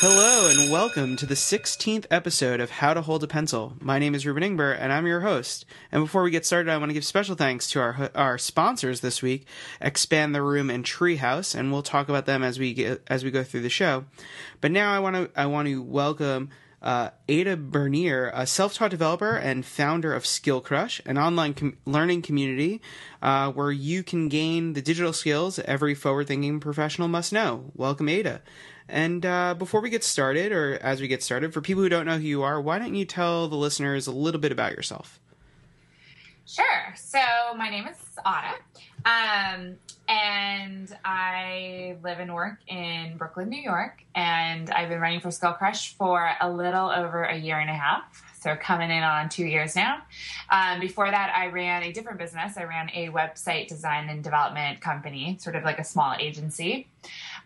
Hello and welcome to the 16th episode of How to Hold a Pencil. My name is Reuben Ingber and I'm your host. And before we get started, I want to give special thanks to our our sponsors this week, Expand the Room and Treehouse, and we'll talk about them as we get, as we go through the show. But now I want to I want to welcome uh, Adda Birnir, a self-taught developer and founder of Skillcrush, an online com- learning community uh, where you can gain the digital skills every forward-thinking professional must know. Welcome, Adda. And uh, before we get started, or as we get started, for people who don't know who you are, why don't you tell the listeners a little bit about yourself? Sure. So my name is Adda, um, and I live and work in Brooklyn, New York. And I've been running for Skillcrush for a little over a year and a half. So coming in on two years now. Um, before that, I ran a different business. I ran a website design and development company, sort of like a small agency.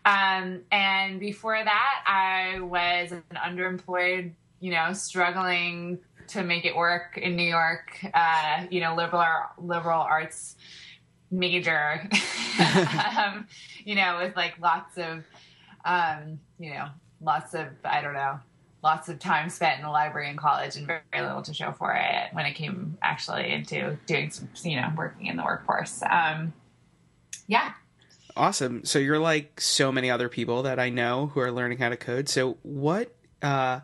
Um, and before that, I was an underemployed, you know, struggling to make it work in New York, uh, you know, liberal liberal arts major, um, you know, with like lots of, um, you know, lots of I don't know, lots of time spent in the library in college and very, very little to show for it when it came actually into doing some, you know, working in the workforce. Um, yeah. Awesome. So you're like so many other people that I know who are learning how to code. So what uh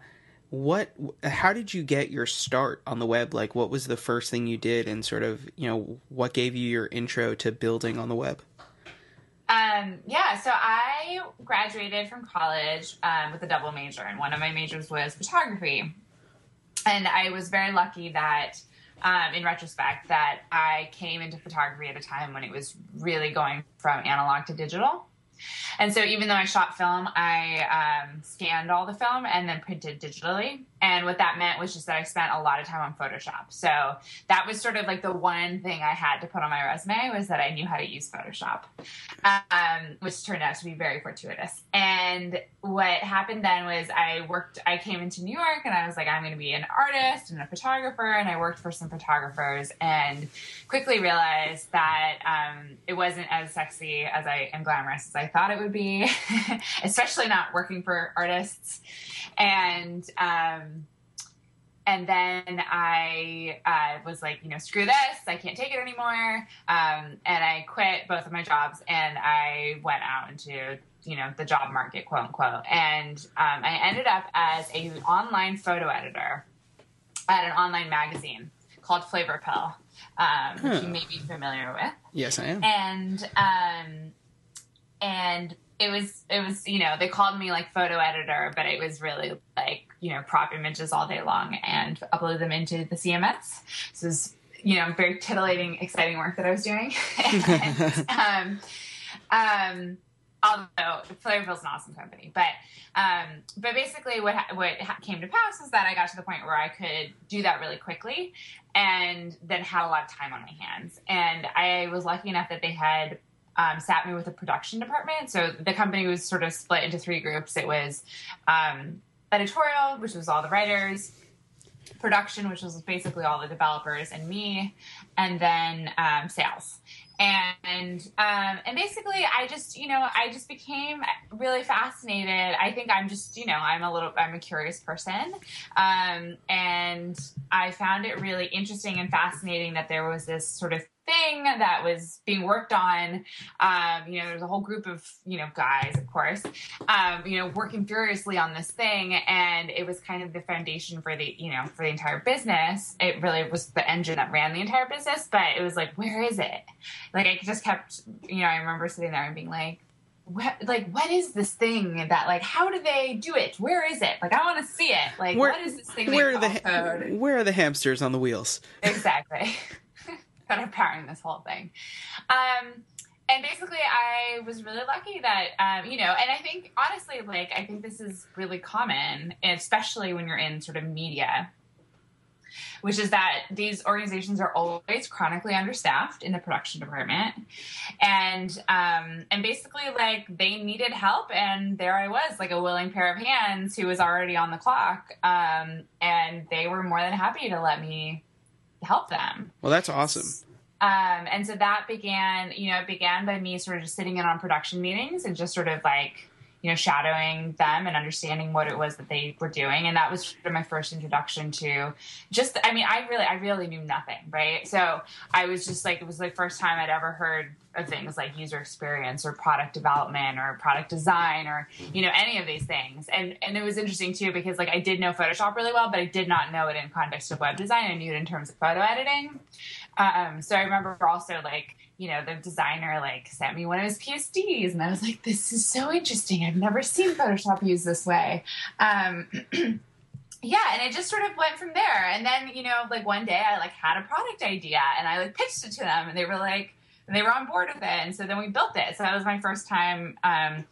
what how did you get your start on the web like what was the first thing you did and sort of you know what gave you your intro to building on the web um, yeah so i graduated from college um, with a double major and one of my majors was photography and i was very lucky that um, in retrospect that i came into photography at a time when it was really going from analog to digital and so even though I shot film, I um, scanned all the film and then printed digitally. And what that meant was just that I spent a lot of time on Photoshop. So that was sort of like the one thing I had to put on my resume was that I knew how to use Photoshop, um, which turned out to be very fortuitous. And what happened then was I worked, I came into New York and I was like, I'm going to be an artist and a photographer. And I worked for some photographers and quickly realized that um, it wasn't as sexy as I am glamorous as I thought it would be, especially not working for artists. And, um, and then I uh, was like, you know, screw this, I can't take it anymore. Um, and I quit both of my jobs and I went out into, you know, the job market, quote unquote. And um, I ended up as a online photo editor at an online magazine called Flavorpill, um, huh. which you may be familiar with. Yes, I am. And um, and it was it was you know they called me like photo editor, but it was really like you know prop images all day long and upload them into the CMS. So it was you know very titillating, exciting work that I was doing. and, um, um, although Flavorpill's an awesome company, but um, but basically what what came to pass was that I got to the point where I could do that really quickly, and then had a lot of time on my hands. And I was lucky enough that they had um, sat me with a production department. So the company was sort of split into three groups. It was um, editorial, which was all the writers, production, which was basically all the developers and me, and then um, sales. And um, and basically, I just you know I just became really fascinated. I think I'm just you know I'm a little I'm a curious person, um, and I found it really interesting and fascinating that there was this sort of thing that was being worked on. Um, you know, there's a whole group of, you know, guys, of course, um, you know, working furiously on this thing. And it was kind of the foundation for the, you know, for the entire business. It really was the engine that ran the entire business, but it was like, where is it? Like, I just kept, you know, I remember sitting there and being like, what, like what is this thing that like how do they do it where is it like i want to see it like where, what is this thing where are the code? where are the hamsters on the wheels exactly that are powering this whole thing. Um, and basically, I was really lucky that, um, you know, and I think honestly, like, I think this is really common, especially when you're in sort of media, which is that these organizations are always chronically understaffed in the production department, and um, and basically, like, they needed help, and there I was, like a willing pair of hands who was already on the clock, um, and they were more than happy to let me help them. Well, that's awesome. Um, and so that began, you know, it began by me sort of just sitting in on production meetings and just sort of like, you know, shadowing them and understanding what it was that they were doing. And that was sort of my first introduction to just, I mean, I really, I really knew nothing, right? So I was just like, it was the first time I'd ever heard of things like user experience or product development or product design or, you know, any of these things. And, and it was interesting too, because like I did know Photoshop really well, but I did not know it in context of web design. I knew it in terms of photo editing. Um, so I remember also like, you know, the designer like sent me one of his psds and I was like, "This is so interesting. I've never seen Photoshop used this way." Um, yeah, and it just sort of went from there. And then, you know, like one day I like had a product idea, and I like pitched it to them, and they were like, they were on board with it, and so then we built it. So that was my first time, um,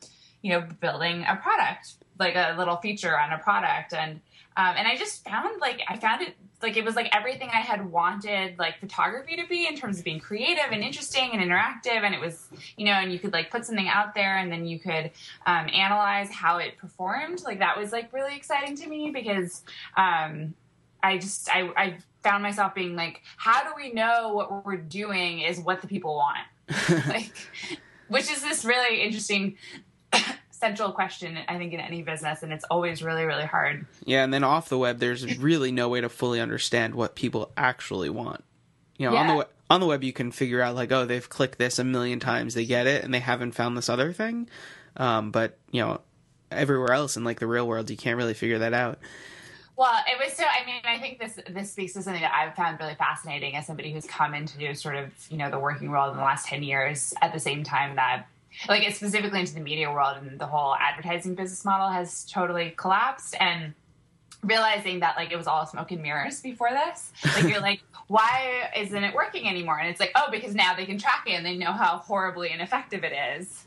you know, building a product, like a little feature on a product, and um, and I just found like I found it like it was like everything I had wanted like photography to be in terms of being creative and interesting and interactive. And it was, you know, and you could like put something out there and then you could um, analyze how it performed. Like that was like really exciting to me because um, I just, I, I found myself being like, how do we know what we're doing is what the people want? like, which is this really interesting central question I think in any business and it's always really really hard. Yeah, and then off the web there's really no way to fully understand what people actually want. You know, yeah. on the web, on the web you can figure out like oh they've clicked this a million times they get it and they haven't found this other thing. Um, but, you know, everywhere else in like the real world you can't really figure that out. Well, it was so. I mean, I think this this speaks to something that I've found really fascinating as somebody who's come into sort of you know the working world in the last ten years. At the same time that like specifically into the media world and the whole advertising business model has totally collapsed and realizing that like it was all smoke and mirrors before this like you're like why isn't it working anymore and it's like oh because now they can track it and they know how horribly ineffective it is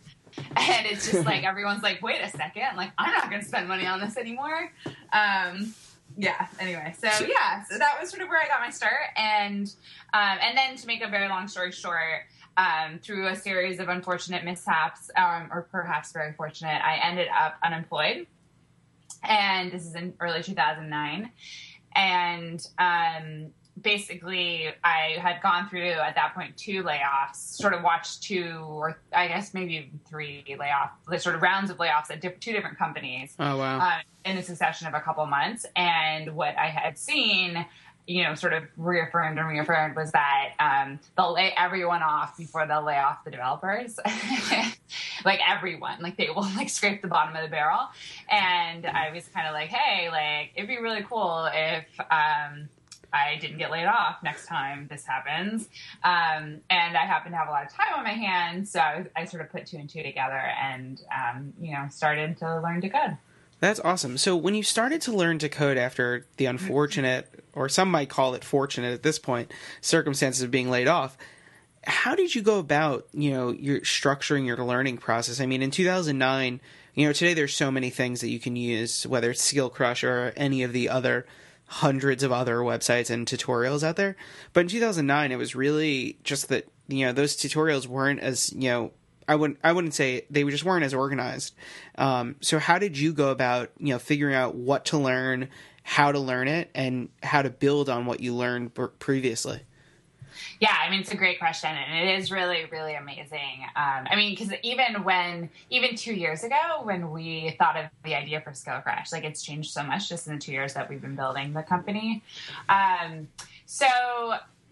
and it's just like everyone's like wait a second like i'm not going to spend money on this anymore um yeah anyway so yeah so that was sort of where i got my start and um and then to make a very long story short um, through a series of unfortunate mishaps, um, or perhaps very fortunate, I ended up unemployed. And this is in early 2009. And um, basically, I had gone through at that point two layoffs, sort of watched two, or I guess maybe three layoffs, sort of rounds of layoffs at diff- two different companies. Oh, wow. Uh, in a succession of a couple months. And what I had seen you know, sort of reaffirmed and reaffirmed was that um, they'll lay everyone off before they'll lay off the developers. like everyone, like they will like scrape the bottom of the barrel. And I was kind of like, hey, like it'd be really cool if um, I didn't get laid off next time this happens. Um, and I happen to have a lot of time on my hands, so I, I sort of put two and two together and um, you know started to learn to code. That's awesome. So when you started to learn to code after the unfortunate, or some might call it fortunate at this point, circumstances of being laid off, how did you go about, you know, your structuring your learning process? I mean, in 2009, you know, today there's so many things that you can use, whether it's Skillcrush or any of the other hundreds of other websites and tutorials out there. But in 2009, it was really just that, you know, those tutorials weren't as, you know, I wouldn't I wouldn't say they just weren't as organized. Um, so how did you go about you know figuring out what to learn, how to learn it, and how to build on what you learned previously? Yeah, I mean it's a great question, and it is really, really amazing. Um, I mean, because even when, even two years ago, when we thought of the idea for Skillcrush, like it's changed so much just in the two years that we've been building the company. Um, so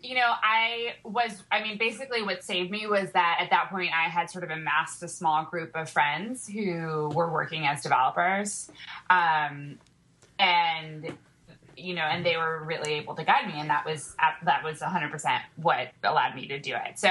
you know, I was, I mean, basically what saved me was that at that point I had sort of amassed a small group of friends who were working as developers. Um, and, you know, and they were really able to guide me. And that was, that was 100% what allowed me to do it. So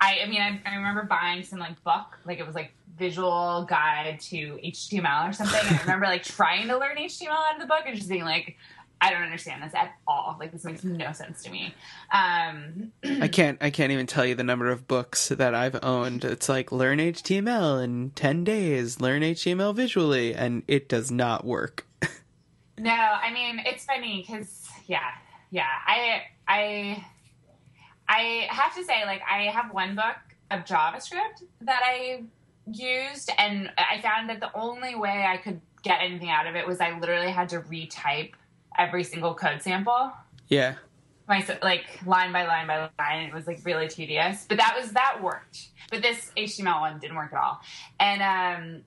I, I mean, I, I remember buying some like book, like it was like visual guide to HTML or something. And I remember like trying to learn HTML out of the book and just being like, I don't understand this at all. Like this makes no sense to me. Um, I can't. I can't even tell you the number of books that I've owned. It's like learn HTML in ten days. Learn HTML visually, and it does not work. no, I mean it's funny because yeah, yeah. I I I have to say, like, I have one book of JavaScript that I used, and I found that the only way I could get anything out of it was I literally had to retype every single code sample. Yeah. My like line by line by line. It was like really tedious, but that was that worked. But this HTML one didn't work at all. And um,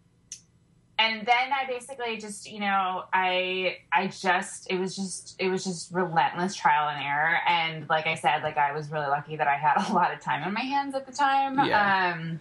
and then I basically just, you know, I I just it was just it was just relentless trial and error. And like I said, like I was really lucky that I had a lot of time on my hands at the time. Yeah. Um,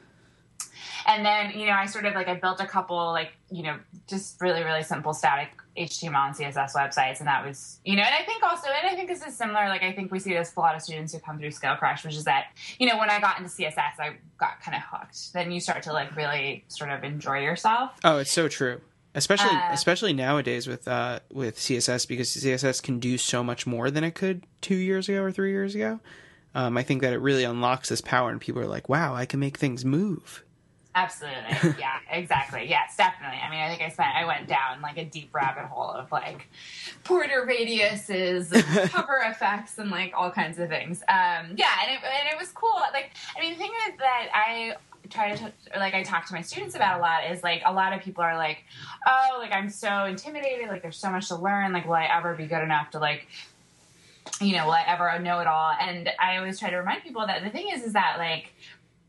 and then you know I sort of like I built a couple like you know just really really simple static HTML and CSS websites, and that was you know, and I think also, and I think this is similar. Like I think we see this with a lot of students who come through Skillcrush, which is that you know when I got into CSS, I got kind of hooked. Then you start to like really sort of enjoy yourself. Oh, it's so true. Especially, Uh, especially nowadays with uh, with CSS because CSS can do so much more than it could two years ago or three years ago. Um, I think that it really unlocks this power, and people are like, "Wow, I can make things move." Absolutely. Yeah, exactly. Yes, definitely. I mean, I think I spent, I went down like a deep rabbit hole of like border radiuses, hover effects, and like all kinds of things. Um, yeah, and it, and it was cool. Like, I mean, the thing is that I try to, like, I talk to my students about a lot is like, a lot of people are like, oh, like, I'm so intimidated. Like, there's so much to learn. Like, will I ever be good enough to like, you know, will I ever know it all? And I always try to remind people that the thing is, is that like,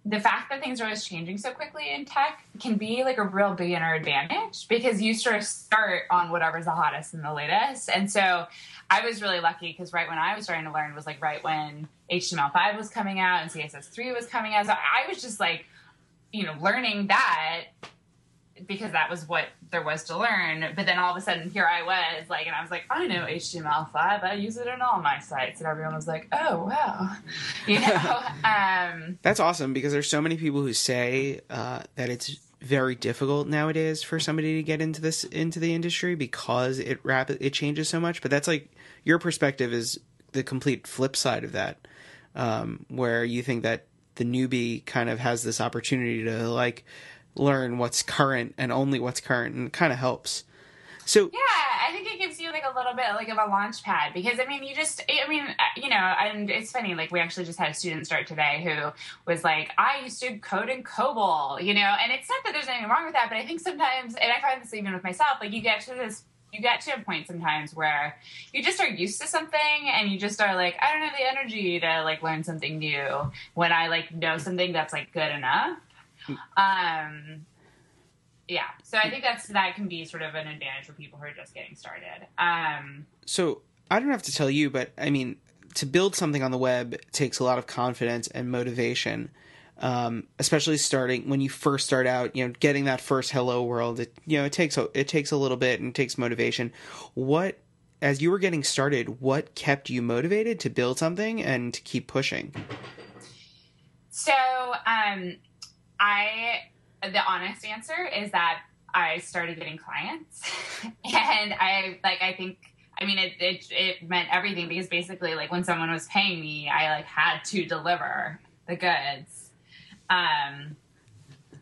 the fact that things are always changing so quickly in tech can be like a real beginner advantage because you sort of start on whatever's the hottest and the latest. And so I was really lucky because right when I was starting to learn was like right when HTML5 was coming out and CSS3 was coming out. So I was just like, you know, learning that because that was what there was to learn. But then all of a sudden, here I was, like, and I was like, I know HTML5. I use it in all my sites, and everyone was like, Oh wow, you know. um, That's awesome because there's so many people who say uh, that it's very difficult nowadays for somebody to get into this into the industry because it rapid it changes so much. But that's like your perspective is the complete flip side of that, um, where you think that the newbie kind of has this opportunity to like learn what's current and only what's current, and it kind of helps. So Yeah, I think it gives you like a little bit like of a launch pad because I mean, you just, I mean, uh, you know, and it's funny. Like we actually just had a student start today who was like, I used to code in COBOL, you know, and it's not that there's anything wrong with that, but I think sometimes, and I find this even with myself, like you get to this. You get to a point sometimes where you just are used to something and you just are like, I don't have the energy to like learn something new when I like know something that's like good enough. Um, yeah so i think that's that can be sort of an advantage for people who are just getting started um so I don't have to tell you, but I mean, to build something on the web takes a lot of confidence and motivation. Um, especially starting when you first start out, you know, getting that first hello world, it, you know, it takes a, it takes a little bit and it takes motivation. What, as you were getting started, what kept you motivated to build something and to keep pushing? so um i the honest answer is that i started getting clients. And i like i think i mean it, it it meant everything because basically like when someone was paying me i like had to deliver the goods. Um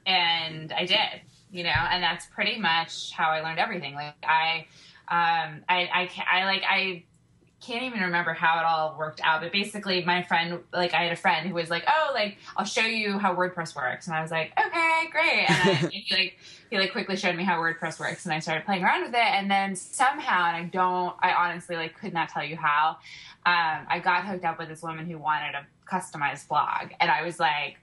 and i did you know and that's pretty much how i learned everything. Like i um i i, I like i can't even remember how it all worked out, but basically, my friend, like, I had a friend who was like, "Oh, like, I'll show you how WordPress works," and I was like, "Okay, great." And, I, and he like he like quickly showed me how WordPress works, and I started playing around with it. And then somehow, and I don't, I honestly like could not tell you how, um, I got hooked up with this woman who wanted a customized blog, and I was like,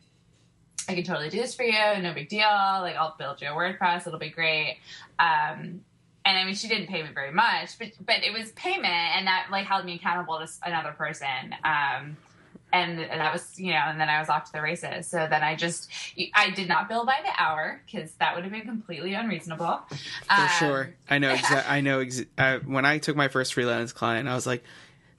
I can totally do this for you, no big deal. Like, I'll build you a WordPress, it'll be great. Um, and I mean, she didn't pay me very much, but but it was payment, and that like held me accountable to another person. Um, and that was you know, and then I was off to the races. So then I just I did not bill by the hour because that would have been completely unreasonable. For sure, I know. Exa- I know. Ex- uh, when I took my first freelance client, I was like,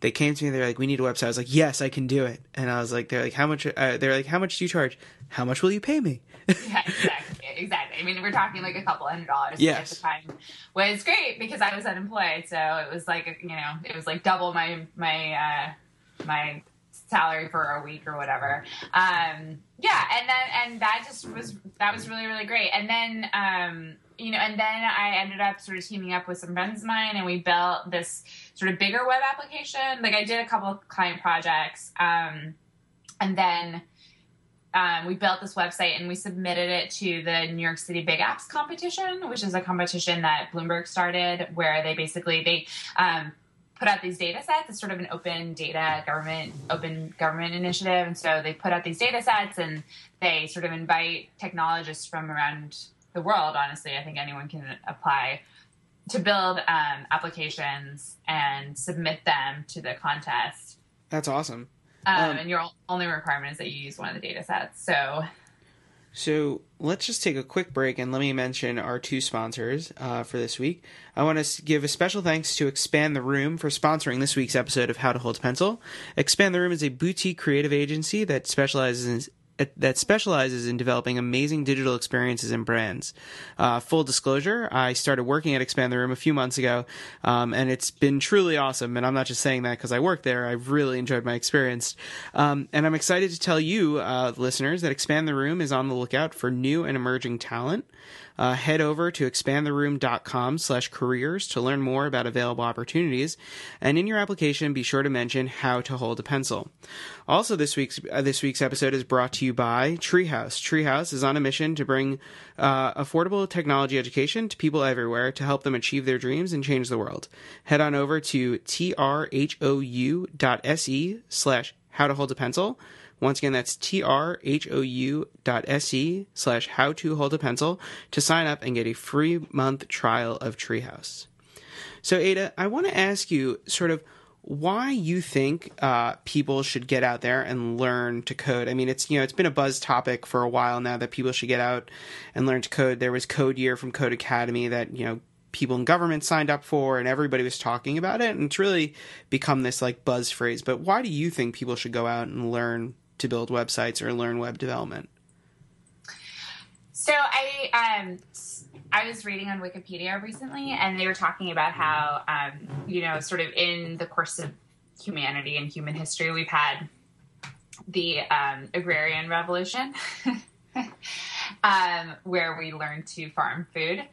they came to me. They're like, "We need a website." I was like, "Yes, I can do it." And I was like, "They're like, how much?" Uh, they're like, "How much do you charge? How much will you pay me?" yeah, exactly, exactly. I mean, we're talking like a couple hundred dollars Yes. at the time. Was great because I was unemployed, so it was like you know, it was like double my my uh, my salary for a week or whatever. Um, yeah, and then and that just was that was really really great. And then um, you know, and then I ended up sort of teaming up with some friends of mine, and we built this sort of bigger web application. Like I did a couple of client projects, um, and then um, we built this website and we submitted it to the New York City BigApps competition, which is a competition that Bloomberg started, where they basically they um, put out these data sets. It's sort of an open data government open government initiative, and so they put out these data sets and they sort of invite technologists from around the world. Honestly, I think anyone can apply to build um, applications and submit them to the contest. That's awesome. Um, um, and your only requirement is that you use one of the data sets. So, so let's just take a quick break and let me mention our two sponsors uh, for this week. I want to give a special thanks to Expand the Room for sponsoring this week's episode of How to Hold a Pencil. Expand the Room is a boutique creative agency that specializes in that specializes in developing amazing digital experiences and brands. Uh, full disclosure, I started working at Expand the Room a few months ago, um, and it's been truly awesome. And I'm not just saying that because I work there. I've really enjoyed my experience. Um, and I'm excited to tell you, uh, listeners, that Expand the Room is on the lookout for new and emerging talent uh, head over to expandtheroom.com slash careers to learn more about available opportunities. And in your application, be sure to mention how to hold a pencil. Also, this week's uh, this week's episode is brought to you by Treehouse. Treehouse is on a mission to bring uh, affordable technology education to people everywhere to help them achieve their dreams and change the world. Head on over to trhou.se slash how to hold a pencil once again, that's trhou dot se slash how to hold a pencil to sign up and get a free month trial of Treehouse. So, Adda, I want to ask you sort of why you think uh, people should get out there and learn to code. I mean, it's you know it's been a buzz topic for a while now that people should get out and learn to code. There was Code Year from Codecademy that you know people in government signed up for, and everybody was talking about it, and it's really become this like buzz phrase. But why do you think people should go out and learn to build websites or learn web development? So I um, I was reading on Wikipedia recently, and they were talking about how um, you know, sort of in the course of humanity and human history, we've had the um, agrarian revolution, um, where we learned to farm food.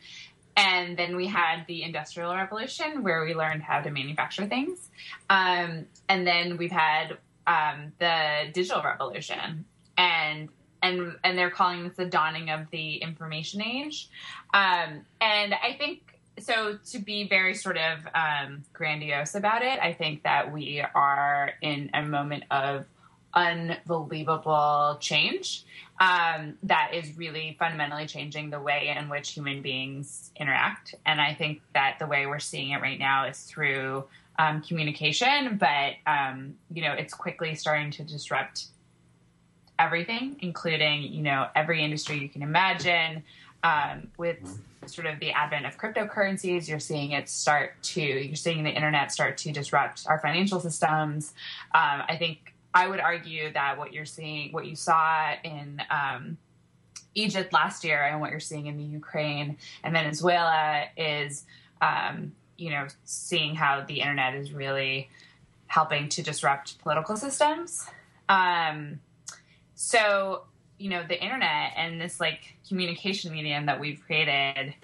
And then we had the Industrial Revolution, where we learned how to manufacture things. Um, and then we've had um, the digital revolution, and and and they're calling this the dawning of the information age. Um, and I think so. To be very sort of um, grandiose about it, I think that we are in a moment of unbelievable change um, that is really fundamentally changing the way in which human beings interact. And I think that the way we're seeing it right now is through um, communication, but um, you know, it's quickly starting to disrupt everything, including you know every industry you can imagine. Um, with sort of the advent of cryptocurrencies, you're seeing it start to you're seeing the internet start to disrupt our financial systems. Um, I think I would argue that what you're seeing, what you saw in um, Egypt last year, and what you're seeing in the Ukraine and Venezuela is um, you know, seeing how the internet is really helping to disrupt political systems. Um, so, you know, the internet and this like communication medium that we've created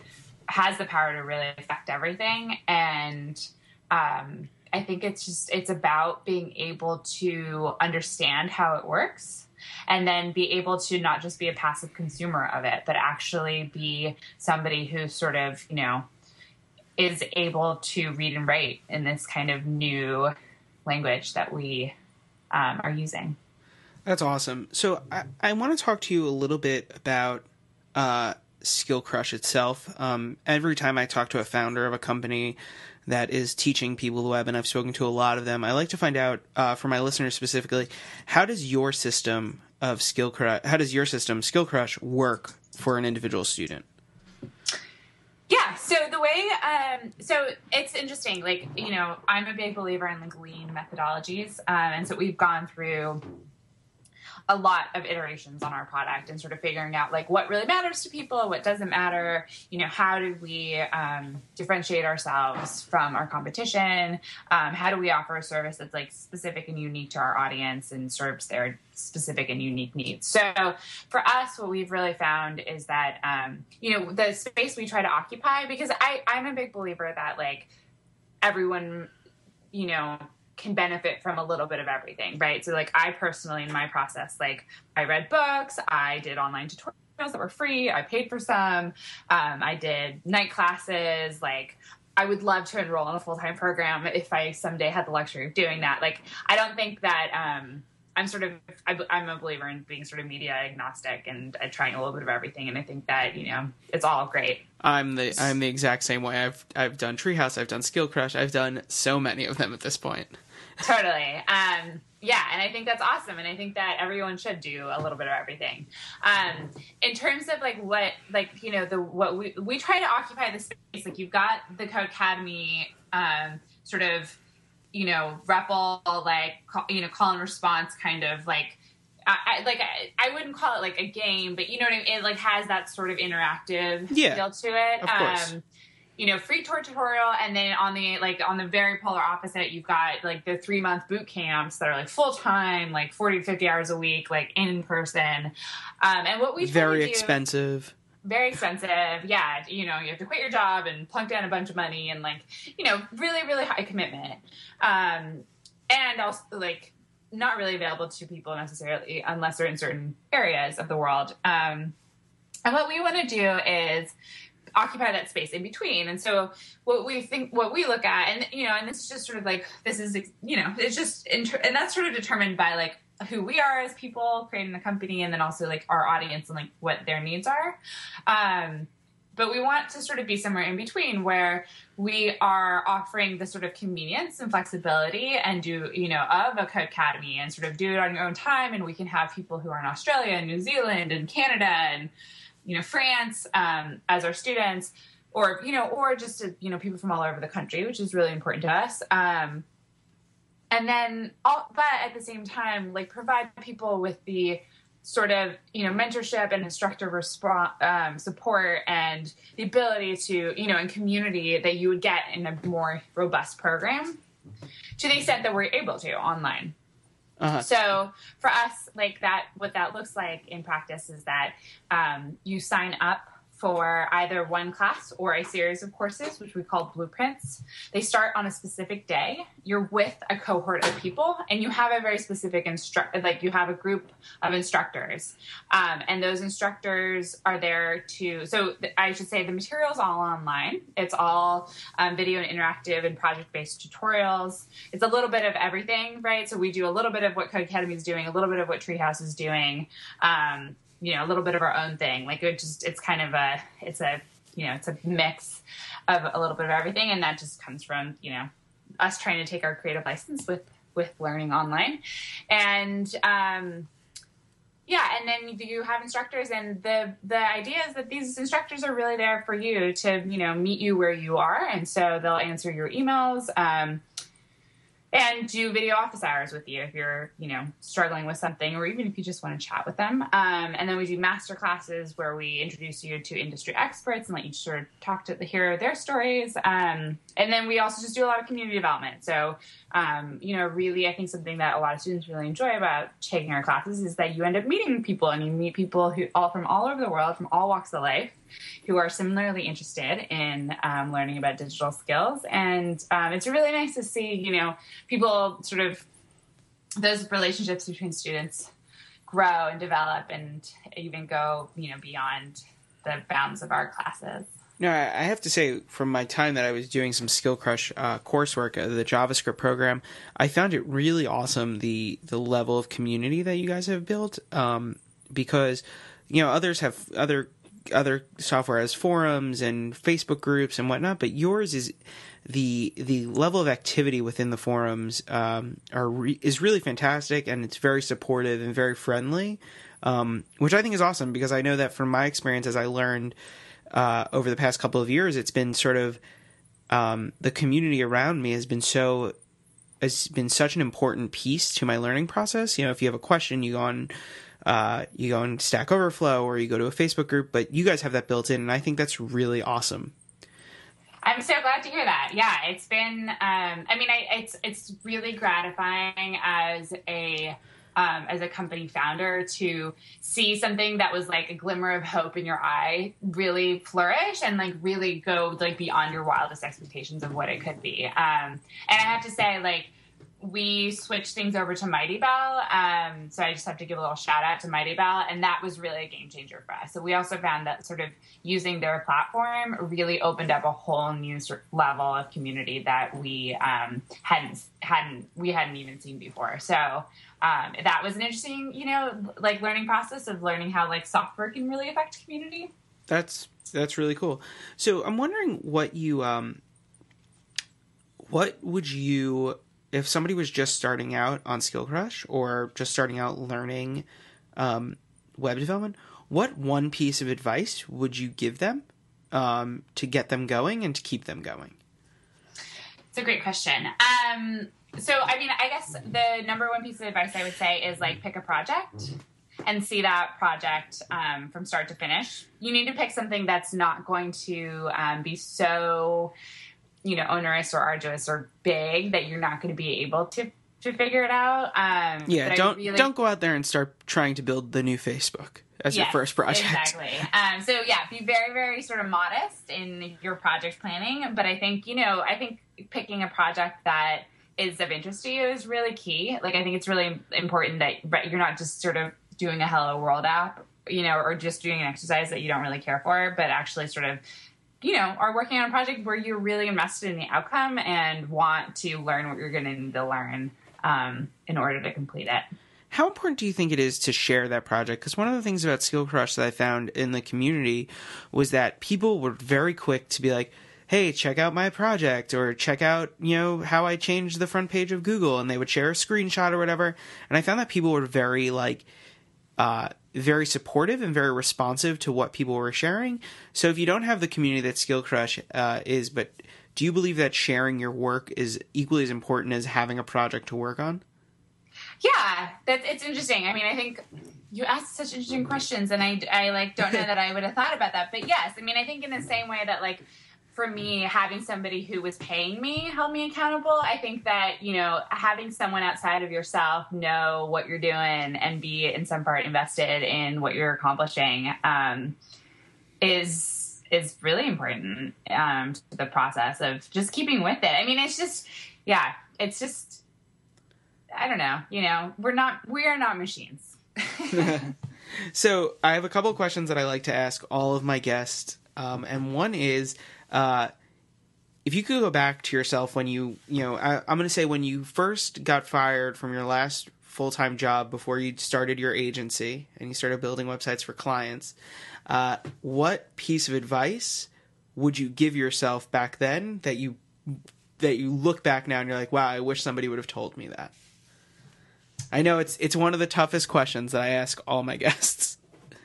has the power to really affect everything. And um, I think it's just, it's about being able to understand how it works and then be able to not just be a passive consumer of it, but actually be somebody who sort of, you know, is able to read and write in this kind of new language that we um, are using. That's awesome. So I, I want to talk to you a little bit about uh, Skillcrush itself. Um, every time I talk to a founder of a company that is teaching people the web, and I've spoken to a lot of them, I like to find out uh, for my listeners specifically, how does your system of Skillcrush, how does your system Skillcrush work for an individual student? So the way, um, so it's interesting. Like, you know, I'm a big believer in like lean methodologies, um, and so we've gone through a lot of iterations on our product and sort of figuring out like what really matters to people, what doesn't matter. You know, how do we um, differentiate ourselves from our competition? Um, how do we offer a service that's like specific and unique to our audience and serves their specific and unique needs? So for us, what we've really found is that um, you know the space we try to occupy because I I'm a big believer that like everyone you know can benefit from a little bit of everything, right? So like I personally in my process, like I read books, I did online tutorials that were free, I paid for some, um, I did night classes, like I would love to enroll in a full time program if I someday had the luxury of doing that. Like I don't think that um, I'm sort of I, am a believer in being sort of media agnostic and uh, trying a little bit of everything, and I think that you know it's all great. I'm the I'm the exact same way. I've I've done Treehouse, I've done Skillcrush, I've done so many of them at this point. Totally. Um, yeah, and I think that's awesome, and I think that everyone should do a little bit of everything. Um, in terms of like what, like you know, the what we we try to occupy the space. Like you've got the Codecademy, um, sort of, you know, REPL, like you know, call and response kind of like. I, like I, I, wouldn't call it like a game, but you know what I mean. It like has that sort of interactive yeah, feel to it. Of course. Um, you know, free tour tutorial, and then on the like on the very polar opposite, you've got like the three month boot camps that are like full time, like forty to fifty hours a week, like in person. Um, and what we very expensive, very expensive. Yeah, you know, you have to quit your job and plunk down a bunch of money, and like you know, really really high commitment. Um, and also like not really available to people necessarily unless they're in certain areas of the world. Um, and what we want to do is occupy that space in between. And so what we think, what we look at, and you know, and this is just sort of like this is you know, it's just and that's sort of determined by like who we are as people creating the company, and then also like our audience and like what their needs are. Um, but we want to sort of be somewhere in between where we are offering the sort of convenience and flexibility and do you know of a Codecademy and sort of do it on your own time and we can have people who are in australia and new zealand and canada and you know France um, as our students, or you know, or just to, you know people from all over the country, which is really important to us. Um, and then, all, but at the same time, like provide people with the sort of you know mentorship and instructor resp- um, support and the ability to you know in community that you would get in a more robust program to the extent that we're able to online uh-huh. So for us, like that, what that looks like in practice is that um, you sign up for either one class or a series of courses, which we call blueprints. They start on a specific day. You're with a cohort of people, and you have a very specific instruct, like you have a group of instructors, um, and those instructors are there to. So th- I should say the material's all online. It's all um, video and interactive and project-based tutorials. It's a little bit of everything, right? So we do a little bit of what Codecademy is doing, a little bit of what Treehouse is doing. Um, you know a little bit of our own thing. Like it just it's kind of a it's a you know it's a mix of a little bit of everything. And that just comes from you know us trying to take our creative license with with learning online. And um yeah and then you have instructors. And the the idea is that these instructors are really there for you to you know meet you where you are. And so they'll answer your emails um and do video office hours with you if you're you know struggling with something or even if you just want to chat with them. Um, and then we do master classes where we introduce you to industry experts and let you sort of talk to the hear their stories. Um, and then we also just do a lot of community development. So um, you know really i think something that a lot of students really enjoy about taking our classes is that you end up meeting people and you meet people who all from all over the world from all walks of life who are similarly interested in um, learning about digital skills. And um, it's really nice to see, you know, people sort of those relationships between students grow and develop and even go, you know, beyond the bounds of our classes. No, I have to say, from my time that I was doing some Skillcrush uh, coursework, uh, the JavaScript program, I found it really awesome the the level of community that you guys have built. Um, because you know others have other other software has forums and Facebook groups and whatnot, but yours is the the level of activity within the forums um, are re- is really fantastic and it's very supportive and very friendly, um, which I think is awesome because I know that from my experience as I learned uh, over the past couple of years, it's been sort of um, the community around me has been so has been such an important piece to my learning process. You know, if you have a question, you go on uh, you go on Stack Overflow or you go to a Facebook group, but you guys have that built in, and I think that's really awesome. I'm so glad to hear that. Yeah, it's been. Um, I mean, I, it's it's really gratifying as a um, as a company founder to see something that was like a glimmer of hope in your eye really flourish and like really go like beyond your wildest expectations of what it could be. Um, and I have to say, like we switched things over to Mightybell. Um, so I just have to give a little shout out to Mightybell, and that was really a game changer for us. So we also found that sort of using their platform really opened up a whole new level of community that we um, hadn't hadn't we hadn't even seen before. So um, that was an interesting, you know, like learning process of learning how like software can really affect community. That's that's really cool. So I'm wondering what you um, what would you if somebody was just starting out on Skillcrush or just starting out learning um, web development, what one piece of advice would you give them um, to get them going and to keep them going? It's a great question. Um, so, I mean, I guess the number one piece of advice I would say is like pick a project and see that project um, from start to finish. You need to pick something that's not going to um, be so you know onerous or arduous or big that you're not going to be able to to figure it out. Um, yeah, don't really... don't go out there and start trying to build the new Facebook as yes, your first project. Exactly. Um, so yeah, be very very sort of modest in your project planning. But I think you know I think picking a project that is of interest to you is really key. Like I think it's really important that you're not just sort of doing a Hello World app, you know, or just doing an exercise that you don't really care for, but actually sort of you know, are working on a project where you're really invested in the outcome and want to learn what you're going to need to learn um, in order to complete it. How important do you think it is to share that project? Because one of the things about Skillcrush that I found in the community was that people were very quick to be like, hey, check out my project or check out, you know, how I changed the front page of Google. And they would share a screenshot or whatever. And I found that people were very like, uh, very supportive and very responsive to what people were sharing. So if you don't have the community that Skillcrush uh, is, but do you believe that sharing your work is equally as important as having a project to work on? Yeah, that's it's interesting. I mean, I think you asked such interesting questions, and I, I like don't know that I would have thought about that. But yes, I mean, I think in the same way that like for me, having somebody who was paying me held me accountable. I think that, you know, having someone outside of yourself know what you're doing and be in some part invested in what you're accomplishing um, is is really important um, to the process of just keeping with it. I mean, it's just, yeah, it's just, I don't know, you know, we're not, we are not machines. so I have a couple questions that I like to ask all of my guests. Um, and one is, uh, if you could go back to yourself when you, you know, I, I'm going to say when you first got fired from your last full time job before you started your agency and you started building websites for clients, uh, what piece of advice would you give yourself back then that you that you look back now and you're like, wow, I wish somebody would have told me that. I know it's it's one of the toughest questions that I ask all my guests.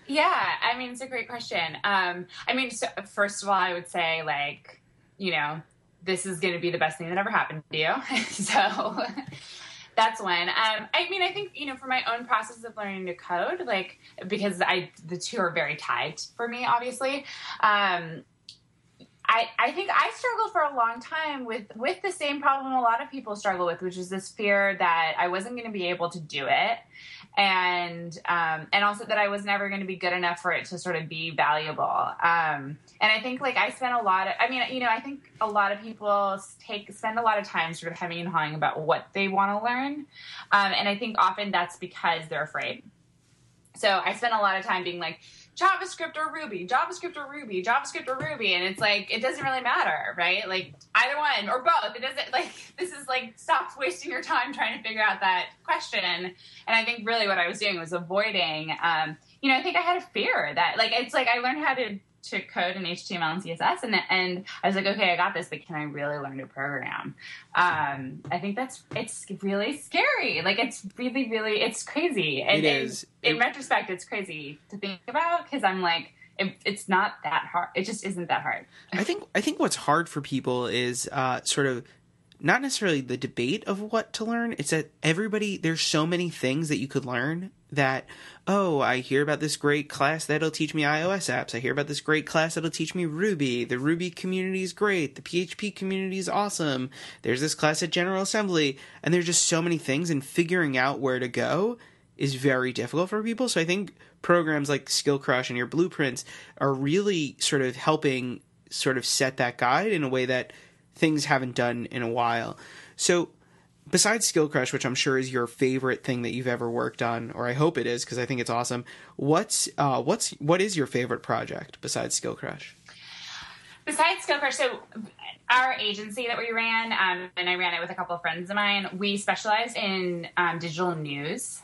Yeah, I mean, it's a great question. Um, I mean, so, first of all, I would say, like, you know, this is going to be the best thing that ever happened to you. so that's when. Um, I mean, I think, you know, for my own process of learning to code, like, because I, the two are very tied for me, obviously. Um, I, I think I struggled for a long time with with the same problem a lot of people struggle with, which is this fear that I wasn't going to be able to do it, and um, and also that I was never going to be good enough for it to sort of be valuable. Um, and I think like I spent a lot of, I mean, you know, I think a lot of people take spend a lot of time sort of hemming and hawing about what they want to learn, um, and I think often that's because they're afraid. So I spent a lot of time being like, JavaScript or Ruby, JavaScript or Ruby, JavaScript or Ruby, and it's like it doesn't really matter, right? Like either one or both. It doesn't like this is like stop wasting your time trying to figure out that question. And I think really what I was doing was avoiding. Um, you know, I think I had a fear that like it's like I learned how to to code in HTML and CSS, and and I was like, okay, I got this, but can I really learn to program? Um, I think that's it's really scary. Like it's really, really, it's crazy. And, it is. In, in retrospect, it's crazy to think about because I'm like, it, it's not that hard. It just isn't that hard. I think I think what's hard for people is uh, sort of not necessarily the debate of what to learn. It's that everybody there's so many things that you could learn that oh, I hear about this great class that'll teach me iOS apps. I hear about this great class that'll teach me Ruby. The Ruby community is great. The PHP community is awesome. There's this class at General Assembly, and there's just so many things and figuring out where to go is very difficult for people. So I think programs like Skillcrush and your blueprints are really sort of helping sort of set that guide in a way that things haven't done in a while. So besides Skillcrush, which I'm sure is your favorite thing that you've ever worked on, or I hope it is because I think it's awesome. What's uh, what's what is your favorite project besides Skillcrush? Besides Skillcrush, so our agency that we ran, um, and I ran it with a couple of friends of mine. We specialized in um, digital news.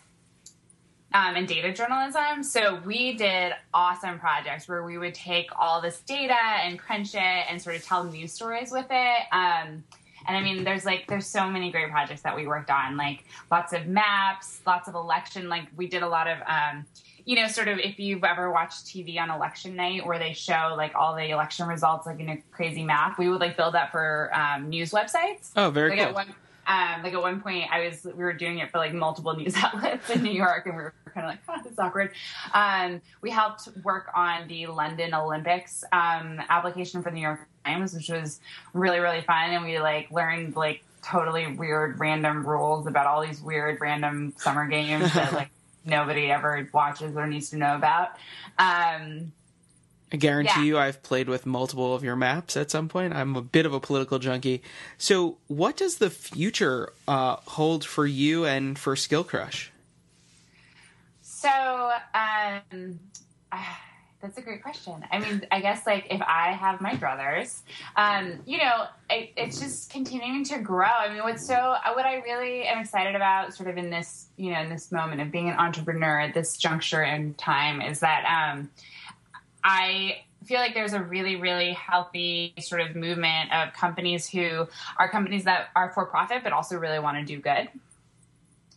Um, and data journalism. So we did awesome projects where we would take all this data and crunch it and sort of tell news stories with it. Um, and I mean, there's like there's so many great projects that we worked on, like lots of maps, lots of election. Like we did a lot of, um, you know, sort of if you've ever watched TV on election night where they show like all the election results like in a crazy map, we would like build that for um, news websites. Oh, very like cool. At one, um, like at one point, I was we were doing it for like multiple news outlets in New York, and we were kind of like, oh, this is awkward. Um, we helped work on the London Olympics um, application for the New York Times, which was really really fun, and we like learned like totally weird random rules about all these weird random summer games that like nobody ever watches or needs to know about. Um, I guarantee Yeah. you I've played with multiple of your maps at some point. I'm a bit of a political junkie. So, what does the future uh, hold for you and for Skillcrush? So, um, that's a great question. I mean, I guess like if I have my brothers, um, you know, it, it's just continuing to grow. I mean, what's so what I really am excited about, sort of in this, you know, in this moment of being an entrepreneur at this juncture in time, is that um, I feel like there's a really, really healthy sort of movement of companies who are companies that are for profit, but also really want to do good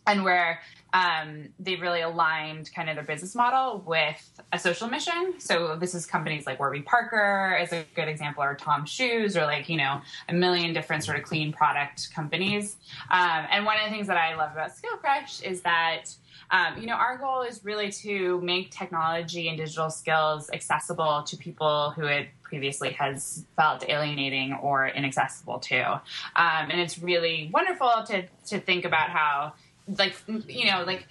and where um, they've really aligned kind of their business model with a social mission. So this is companies like Warby Parker is a good example, or Tom Shoes, or like you know a million different sort of clean product companies. Um, and one of the things that I love about Skillcrush is that. Um, you know, our goal is really to make technology and digital skills accessible to people who it previously has felt alienating or inaccessible to. Um, and it's really wonderful to to think about how like you know like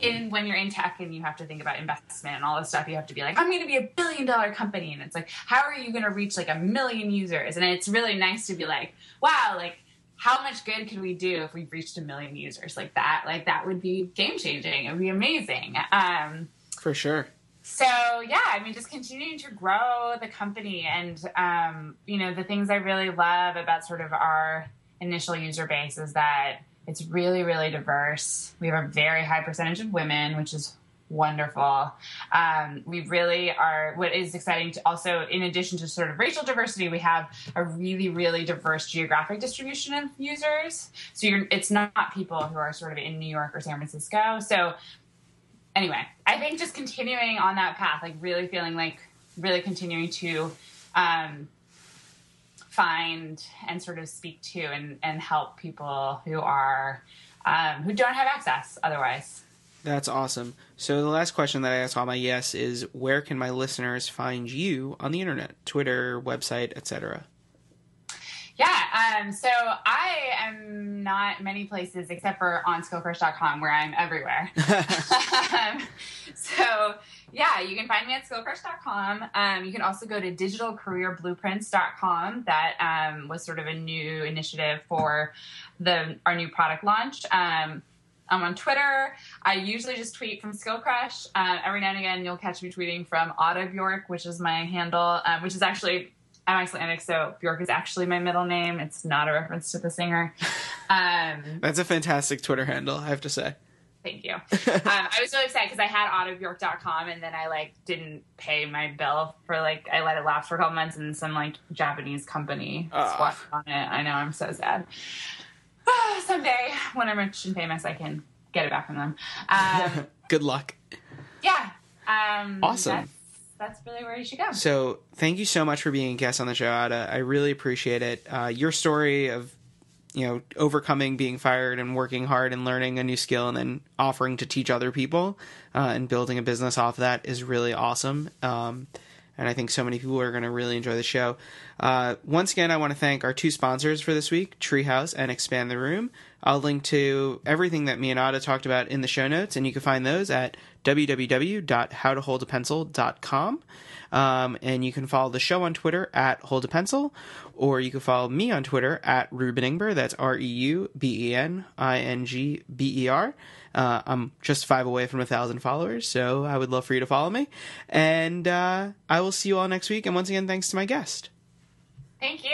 in when you're in tech and you have to think about investment and all this stuff you have to be like i'm going to be a billion dollar company. And it's like how are you going to reach like a million users? And it's really nice to be like wow like how much good could we do if we reached a million users? Like that like that would be game changing it would be amazing. Um For sure. so yeah i mean just continuing to grow the company and um, you know the things i really love about sort of our initial user base is that it's really really diverse. We have a very high percentage of women which is wonderful. Um, we really are what is exciting to also in addition to sort of racial diversity we have a really really diverse geographic distribution of users. So it's not people who are sort of in new york or san francisco. So anyway, I think just continuing on that path, like really feeling like really continuing to um, find and sort of speak to and, and help people who are um, who don't have access otherwise. That's awesome. So, the last question that I ask all my yes is where can my listeners find you on the internet? Twitter, website, etc. Yeah, um, so I am not many places except for on skillcrush.com where I'm everywhere. um, so yeah, you can find me at skillcrush.com. Um, you can also go to digitalcareerblueprints.com. That um, was sort of a new initiative for the our new product launch. Um, I'm on Twitter. I usually just tweet from Skillcrush. Uh, every now and again, you'll catch me tweeting from Adda Bjork, which is my handle, um, which is actually I'm Icelandic, so Bjork is actually my middle name. It's not a reference to the singer. Um, That's a fantastic Twitter handle, I have to say. Thank you. um, I was really upset because I had addabjork.com and then I like didn't pay my bill for like I let it lapse for a couple months and some like Japanese company squatted on it. I know I'm so sad. Someday when I'm rich and famous, I can get it back from them. Um, Good luck. yeah. Um, Awesome. That's, really where you should go. So, thank you so much for being a guest on the show, Adda. I really appreciate it. Uh, your story of, you know, overcoming being fired and working hard and learning a new skill and then offering to teach other people uh, and building a business off of that is really awesome. Um, and I think so many people are going to really enjoy the show. Uh, once again, I want to thank our two sponsors for this week, Treehouse and Expand the Room. I'll link to everything that me and Adda talked about in the show notes, and you can find those at www.howtoholdapencil.com. Um, and you can follow the show on Twitter at Hold a Pencil, or you can follow me on Twitter at Reuben Ingber. That's R E U B E N I N G B E R. Uh, I'm just five away from a thousand followers, so I would love for you to follow me. And uh, I will see you all next week. And once again, thanks to my guest. Thank you.